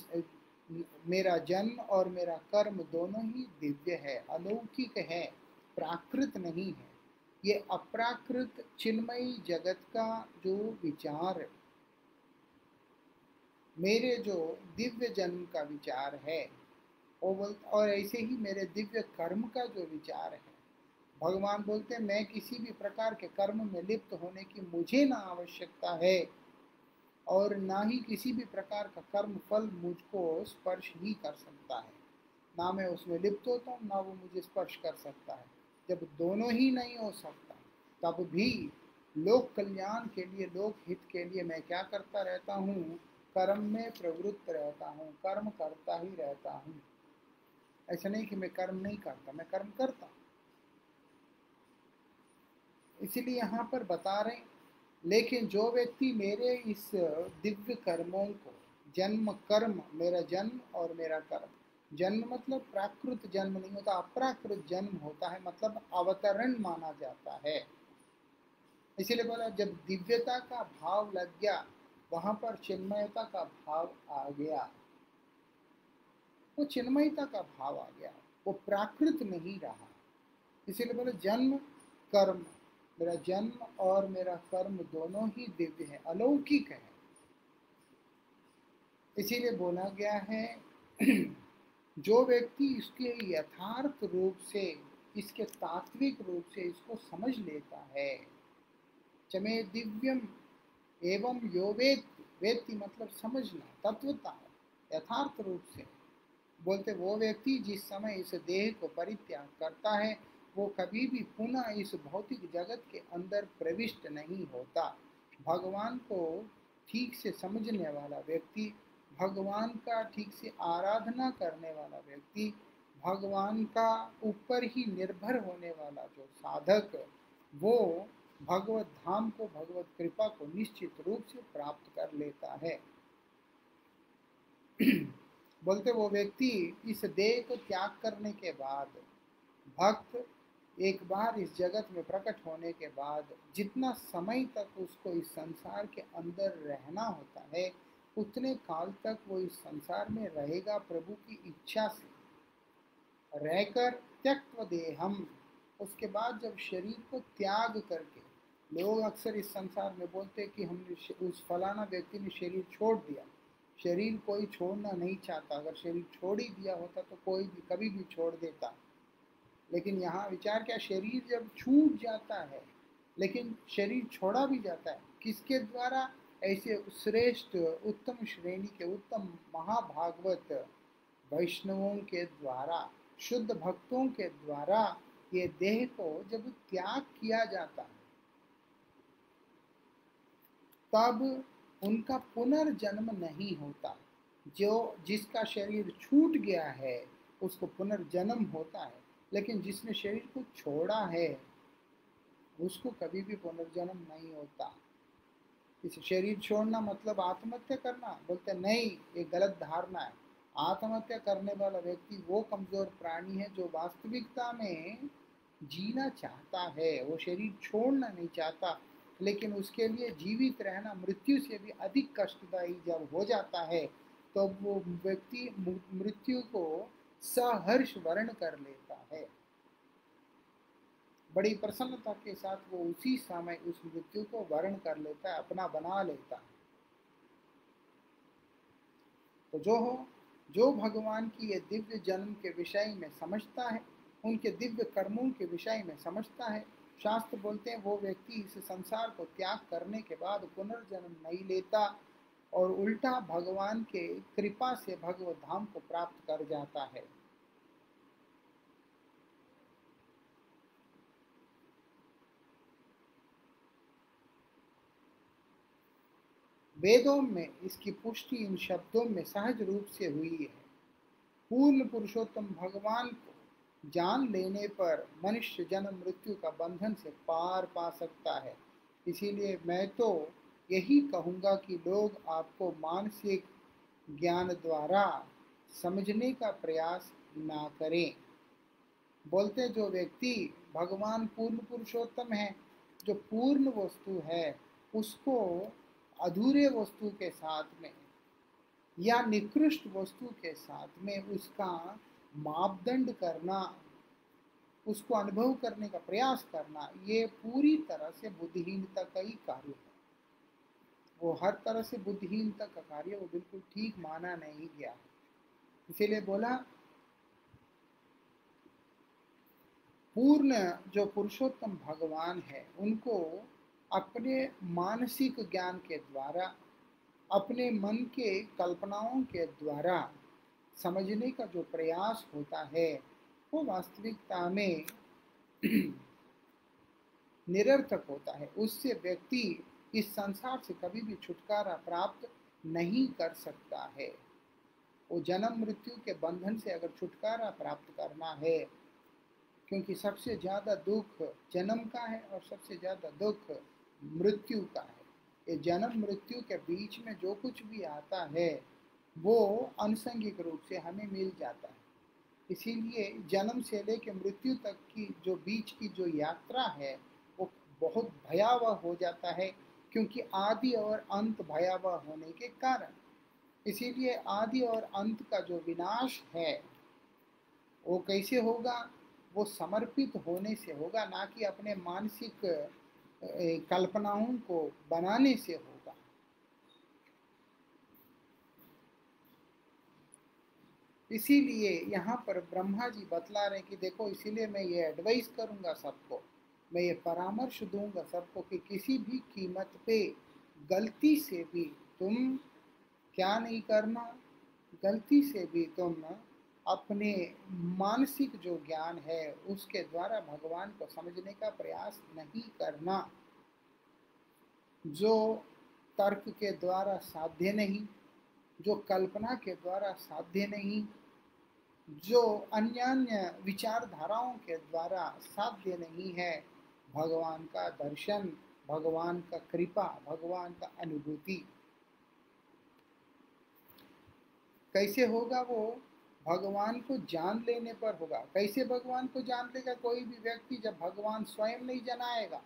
मेरा जन्म और मेरा कर्म दोनों ही दिव्य है, अलौकिक है, प्राकृत नहीं है। ये अप्राकृत चिन्मयी जगत का जो विचार मेरे जो दिव्य जन्म का विचार है और ऐसे ही मेरे दिव्य कर्म का जो विचार है, भगवान बोलते हैं, मैं किसी भी प्रकार के कर्म में लिप्त होने की मुझे ना आवश्यकता है, और ना ही किसी भी प्रकार का कर्म फल मुझको स्पर्श ही कर सकता है। ना मैं उसमें लिप्त होता हूँ, ना वो मुझे स्पर्श कर सकता है। जब दोनों ही नहीं हो सकता, तब भी लोक कल्याण के लिए, लोक हित के लिए मैं क्या करता रहता हूँ? कर्म में प्रवृत्त रहता हूँ, कर्म करता ही रहता हूँ। ऐसा नहीं कि मैं कर्म नहीं करता, मैं कर्म करता इसीलिए यहाँ पर बता रहे लेकिन जो व्यक्ति मेरे इस दिव्य कर्मों को, जन्म कर्म, मेरा जन्म और मेरा कर्म जन्म मतलब प्राकृत जन्म नहीं होता, अप्राकृत जन्म होता है मतलब अवतरण माना जाता है। इसीलिए बोला, जब दिव्यता का भाव लग गया, वहाँ पर चिन्मयता का भाव आ गया। वो चिन्मयता का भाव आ गया, वो प्राकृत नहीं रहा। इसीलिए बोले, जन्म, कर्म, मेरा जन्म और मेरा कर्म दोनों ही दिव्य है, अलौकिक है। इसीलिए बोला गया है जो व्यक्ति इसके यथार्थ रूप से, इसके तात्विक रूप से इसको समझ लेता है, चमे दिव्यम एवं यो वेत्ति मतलब समझना, तत्वता, यथार्थ रूप से। बोलते, वो व्यक्ति जिस समय इस देह को परित्याग करता है, वो कभी भी पुनः इस भौतिक जगत के अंदर प्रविष्ट नहीं होता। भगवान को ठीक से समझने वाला व्यक्ति भगवान का ठीक से आराधना करने वाला व्यक्ति, भगवान का ऊपर ही निर्भर होने वाला जो साधक, वो भगवत धाम को, भगवत कृपा को निश्चित रूप से प्राप्त कर लेता है। बोलते वो व्यक्ति, इस देह को त्याग करने के बाद, भक्त एक बार इस जगत में प्रकट होने के बाद, जितना समय तक उसको इस संसार के अंदर रहना होता है उतने काल तक वो इस संसार में रहेगा प्रभु की इच्छा से। रहकर त्यक्व देहम उसके बाद जब शरीर को त्याग करके, लोग अक्सर इस संसार में बोलते हैं कि हमने उस फलाना व्यक्ति ने शरीर छोड़ दिया। शरीर कोई छोड़ना नहीं चाहता। अगर शरीर छोड़ ही दिया होता तो कोई भी, कभी भी छोड़ देता। लेकिन यहाँ विचार क्या, शरीर जब छूट जाता है, लेकिन शरीर छोड़ा भी जाता है, किसके द्वारा? ऐसे श्रेष्ठ, उत्तम श्रेणी के, उत्तम महाभागवत वैष्णवों के द्वारा, शुद्ध भक्तों के द्वारा ये देह को जब त्याग किया जाता है, तब उनका पुनर्जन्म नहीं होता। जो, जिसका शरीर छूट गया है, उसको पुनर्जन्म होता है। लेकिन जिसने शरीर को छोड़ा है, उसको कभी भी पुनर्जन्म नहीं होता। इस शरीर छोड़ना मतलब आत्महत्या करना? बोलते, नहीं, ये गलत धारणा है। आत्महत्या करने वाला व्यक्ति वो कमज़ोर प्राणी है जो वास्तविकता में जीना चाहता है। वो शरीर छोड़ना नहीं चाहता, लेकिन उसके लिए जीवित रहना, मृत्यु से भी अधिक कष्टदायी जब हो जाता है तो वो व्यक्ति मृत्यु को सहर्ष वर्ण कर लेता बड़ी प्रसन्नता के साथ वो उसी समय उस मृत्यु को वर्ण कर लेता है अपना बना लेता। है तो जो हो, जो भगवान की ये दिव्य जन्म के विषय में समझता है, उनके दिव्य कर्मों के विषय में समझता है, शास्त्र बोलते हैं वो व्यक्ति इस संसार को त्याग करने के बाद पुनर्जन्म नहीं लेता और उल्टा भगवान के कृपा से भगवत धाम को प्राप्त कर जाता है। वेदों में, इसकी पुष्टि इन शब्दों में सहज रूप से हुई है। पूर्ण पुरुषोत्तम भगवान को जान लेने पर मनुष्य जन्म मृत्यु का बंधन से पार पा सकता है। इसीलिए मैं तो यही कहूँगा कि लोग आपको मानसिक ज्ञान द्वारा समझने का प्रयास ना करें। बोलते जो व्यक्ति भगवान पूर्ण पुरुषोत्तम है, जो पूर्ण वस्तु है, उसको अधूरे वस्तु के साथ में या निकृष्ट वस्तु के साथ में उसका मापदंड करना, उसको अनुभव करने का प्रयास करना, ये पूरी तरह से बुद्धिहीनता का ही कार्य है। वो हर तरह से बुद्धिहीनता का कार्य वो बिल्कुल ठीक माना नहीं गया इसीलिए बोला, पूर्ण जो पुरुषोत्तम भगवान है, उनको अपने मानसिक ज्ञान के द्वारा, अपने मन के कल्पनाओं के द्वारा समझने का जो प्रयास होता है, वो वास्तविकता में निरर्थक होता है। उससे व्यक्ति इस संसार से कभी भी छुटकारा प्राप्त नहीं कर सकता है। वो जन्म मृत्यु के बंधन से अगर छुटकारा प्राप्त करना है, क्योंकि सबसे ज़्यादा दुख जन्म का है और सबसे ज़्यादा दुख मृत्यु का है। ये जन्म मृत्यु के बीच में जो कुछ भी आता है, वो अनुसंगिक रूप से हमें मिल जाता है। इसीलिए जन्म से लेकर मृत्यु तक की जो बीच की जो यात्रा है, वो बहुत भयावह हो जाता है, क्योंकि आदि और अंत भयावह होने के कारण। इसीलिए आदि और अंत का जो विनाश है, वो कैसे होगा? वो समर्पित होने से होगा, ना कि अपने मानसिक कल्पनाओं को बनाने से होगा। इसीलिए यहाँ पर ब्रह्मा जी बतला रहे हैं कि देखो, इसीलिए मैं ये एडवाइस करूँगा सबको, मैं ये परामर्श दूँगा सबको कि किसी भी कीमत पे गलती से भी तुम क्या नहीं करना, गलती से भी तुम अपने मानसिक जो ज्ञान है, उसके द्वारा भगवान को समझने का प्रयास नहीं करना, जो तर्क के द्वारा साध्य नहीं, जो कल्पना के द्वारा साध्य नहीं, जो अन्य विचारधाराओं के द्वारा साध्य नहीं है, भगवान का दर्शन, भगवान का कृपा, भगवान का अनुभूति। कैसे होगा वो? भगवान को जान लेने पर होगा। कैसे भगवान को जान लेगा? कोई भी व्यक्ति जब भगवान स्वयं नहीं जनाएगा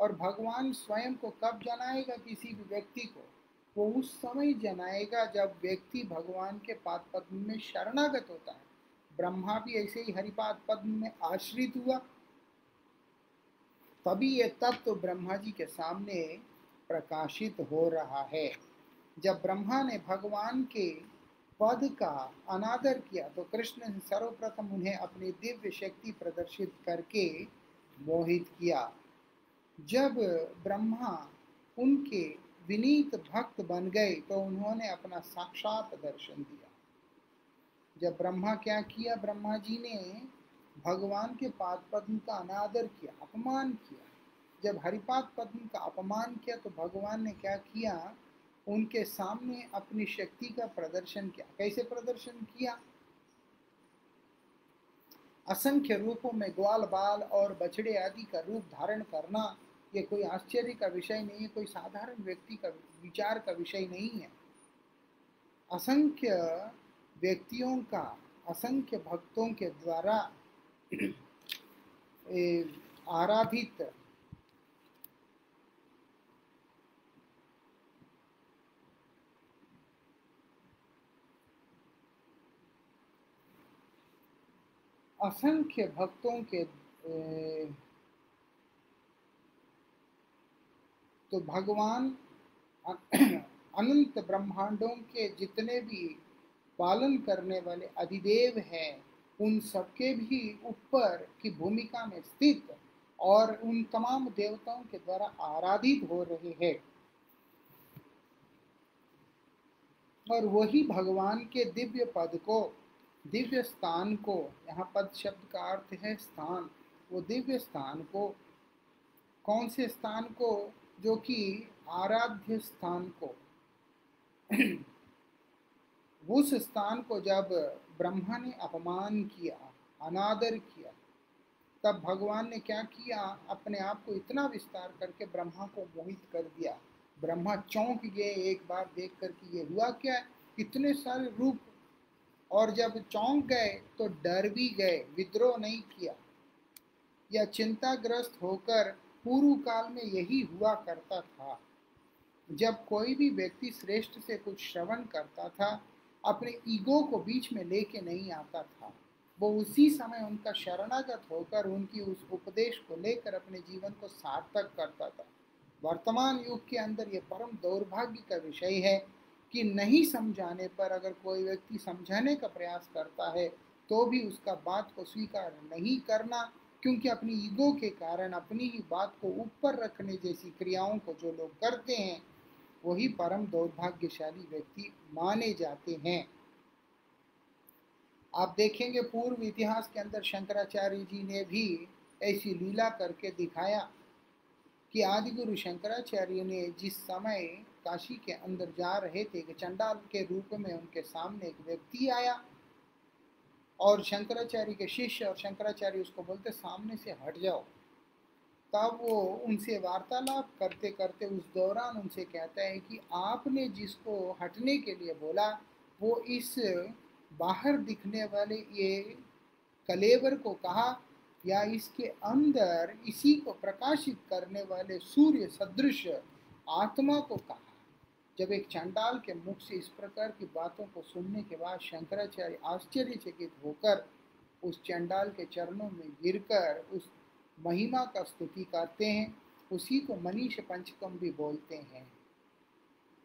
और भगवान स्वयं को कब जनाएगा किसी भी व्यक्ति को? वो उस समय जनाएगा जब व्यक्ति भगवान के पाद पद्म में शरणागत होता है। ब्रह्मा भी ऐसे ही हरिपाद पद्म में आश्रित हुआ। तभी ये तत्व तो ब्रह्मा जी के सामने प्रकाशित हो रहा है। जब ब्रह्मा ने भगवान के पद का अनादर किया तो कृष्ण ने सर्वप्रथम उन्हें अपनी दिव्य शक्ति प्रदर्शित करके मोहित किया। जब ब्रह्मा उनके विनीत भक्त बन गए तो उन्होंने अपना साक्षात दर्शन दिया। जब ब्रह्मा क्या किया, ब्रह्मा जी ने भगवान के पाद पद्म का अनादर किया, अपमान किया। जब हरिपाद पद्म का अपमान किया तो भगवान ने क्या किया उनके सामने अपनी शक्ति का प्रदर्शन किया। कैसे प्रदर्शन किया? असंख्य रूपों में ग्वाल, बाल और बछड़े आदि का रूप धारण करना ये कोई आश्चर्य का विषय नहीं है, कोई साधारण व्यक्ति का विचार का विषय नहीं है। असंख्य व्यक्तियों का, असंख्य भक्तों के द्वारा आराधित असंख्य भक्तों के तो भगवान अनंत ब्रह्मांडों के जितने भी पालन करने वाले अधिदेव हैं, उन सबके भी ऊपर की भूमिका में स्थित और उन तमाम देवताओं के द्वारा आराधित हो रहे हैं। और वही भगवान के दिव्य पद को दिव्य स्थान को, यहाँ पद शब्द का अर्थ है स्थान, वो दिव्य स्थान को, कौन से स्थान को, जो कि आराध्य स्थान को? उस स्थान को जब ब्रह्मा ने अपमान किया, अनादर किया, तब भगवान ने क्या किया? अपने आप को इतना विस्तार करके ब्रह्मा को मोहित कर दिया। ब्रह्मा चौंक गए एक बार देख कर कि ये हुआ क्या? है इतने सारे रूप और जब चौंक गए तो डर भी गए, विद्रोह नहीं किया। या चिंताग्रस्त होकर पूर्व काल में यही हुआ करता था। जब कोई भी व्यक्ति श्रेष्ठ से कुछ श्रवण करता था, अपने ईगो को बीच में लेके नहीं आता था। वो उसी समय उनका शरणागत होकर उनकी उस उपदेश को लेकर अपने जीवन को सार्थक करता था। वर्तमान युग के अंदर ये परम दौर्भाग्य का विषय है कि नहीं समझाने पर अगर कोई व्यक्ति समझाने का प्रयास करता है तो भी उसका बात को स्वीकार नहीं करना, क्योंकि अपनी ईगो के कारण अपनी ही बात को ऊपर रखने जैसी क्रियाओं को जो लोग करते हैं, वही परम दुर्भाग्यशाली व्यक्ति माने जाते हैं। आप देखेंगे पूर्व इतिहास के अंदर शंकराचार्य जी ने भी ऐसी लीला करके दिखाया कि आदि गुरु शंकराचार्य ने जिस समय काशी के अंदर जा रहे थे कि चंडाल के रूप में उनके सामने एक व्यक्ति आया और शंकराचार्य के शिष्य और शंकराचार्य उसको बोलते, सामने से हट जाओ। तब वो उनसे वार्तालाप करते करते उस दौरान उनसे कहता है कि आपने जिसको हटने के लिए बोला, वो इस बाहर दिखने वाले ये कलेवर को कहा या इसके अंदर इसी को प्रकाशित करने वाले सूर्य सदृश आत्मा को कहा। जब एक चंडाल के मुख से इस प्रकार की बातों को सुनने के बाद शंकराचार्य आश्चर्यचकित होकर उस चंडाल के चरणों में गिरकर उस महिमा का स्तुति करते हैं, उसी को मनीष पंचकम भी बोलते हैं।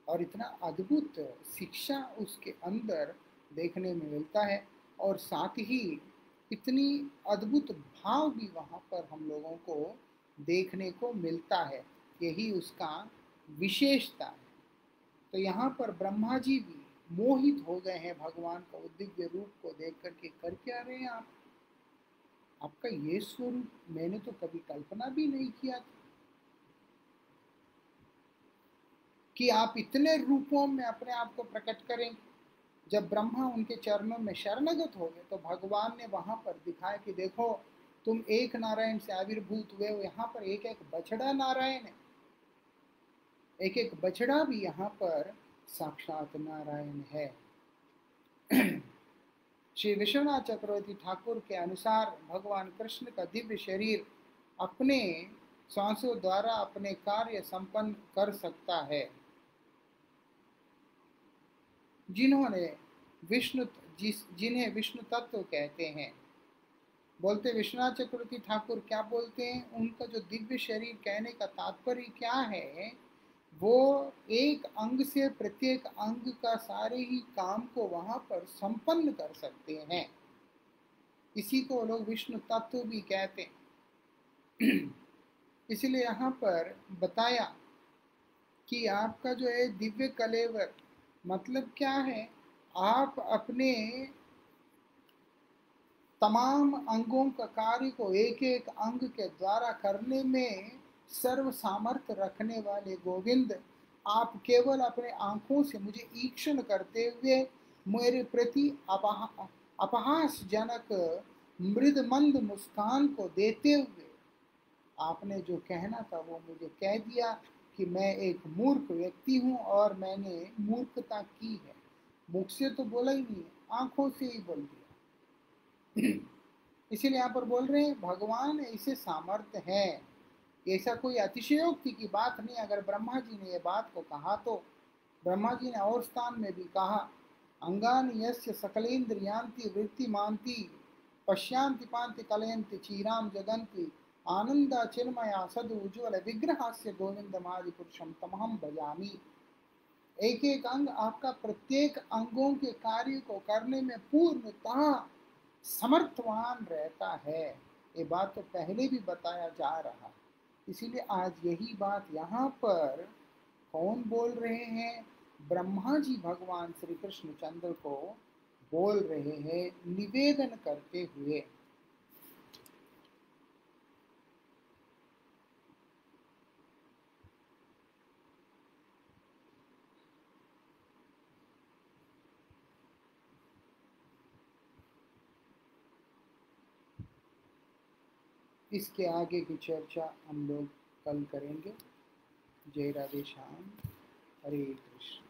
और इतना अद्भुत शिक्षा उसके अंदर देखने में मिलता है और साथ ही इतनी अद्भुत भाव भी वहाँ पर हम लोगों को देखने को मिलता है। यही उसका विशेषता है। तो यहाँ पर ब्रह्मा जी भी मोहित हो गए हैं भगवान का दिव्य रूप को देख करके कर क्या रहे हैं आप? आपका ये स्वरूप मैंने तो कभी कल्पना भी नहीं किया था कि आप इतने रूपों में अपने आप को प्रकट करेंगे जब ब्रह्मा उनके चरणों में शरणगत हो गए तो भगवान ने वहाँ पर दिखाया कि देखो, तुम एक नारायण से आविर्भूत हुए हो। यहाँ पर एक एक बछड़ा नारायण है। एक एक बछड़ा भी यहाँ पर साक्षात नारायण है। श्री विश्वनाथ चक्रवर्ती ठाकुर के अनुसार भगवान कृष्ण का दिव्य शरीर अपने सांसों द्वारा अपने कार्य संपन्न कर सकता है। जिन्होंने विष्णु, जिस, जिन्हें विष्णु तत्व कहते हैं। बोलते, विश्वनाथ चक्रवर्ती ठाकुर, क्या बोलते हैं? उनका जो दिव्य शरीर कहने का तात्पर्य क्या है? वो एक अंग से प्रत्येक अंग का सारे ही काम को वहाँ पर संपन्न कर सकते हैं। इसी को लोग विष्णु तत्व भी कहते हैं। इसलिए यहाँ पर बताया कि आपका जो है दिव्य कलेवर मतलब क्या है? आप अपने तमाम अंगों का कार्य को एक एक अंग के द्वारा करने में सर्व सामर्थ्य रखने वाले गोविंद, आप केवल अपने आँखों से मुझे ईक्षण करते हुए मेरे प्रति अपहास जनक मृद मंद मुस्कान को देते हुए। आपने जो कहना था वो मुझे कह दिया कि मैं एक मूर्ख व्यक्ति हूँ और मैंने मूर्खता की है। मुख से तो बोला ही नहीं, आँखों से ही बोल दिया। इसीलिए यहाँ पर बोल रहे हैं, भगवान ऐसे सामर्थ्य है। ऐसा कोई अतिशयोक्ति की बात नहीं, अगर ब्रह्मा जी ने ये बात को कहा तो। ब्रह्मा जी ने और स्थान में भी कहा, अंगान यस्य सकलेन्द्रियांति वृत्ति मानती पश्यांति पांति कलयंति चीराम जगंती आनंद चिन्मया सद उज्ज्वल गोविंद गोविंदमादि पुरुषम तमहम भजामी। एक एक अंग आपका प्रत्येक अंगों के कार्य को करने में पूर्णतः समर्थवान रहता है। ये बात तो पहले भी बताया जा रहा इसीलिए आज यही बात यहाँ पर कौन बोल रहे हैं? ब्रह्मा जी भगवान श्री कृष्ण चंद्र को बोल रहे हैं, निवेदन करते हुए। इसके आगे की चर्चा हम लोग कल करेंगे। जय राधे श्याम। हरे कृष्ण।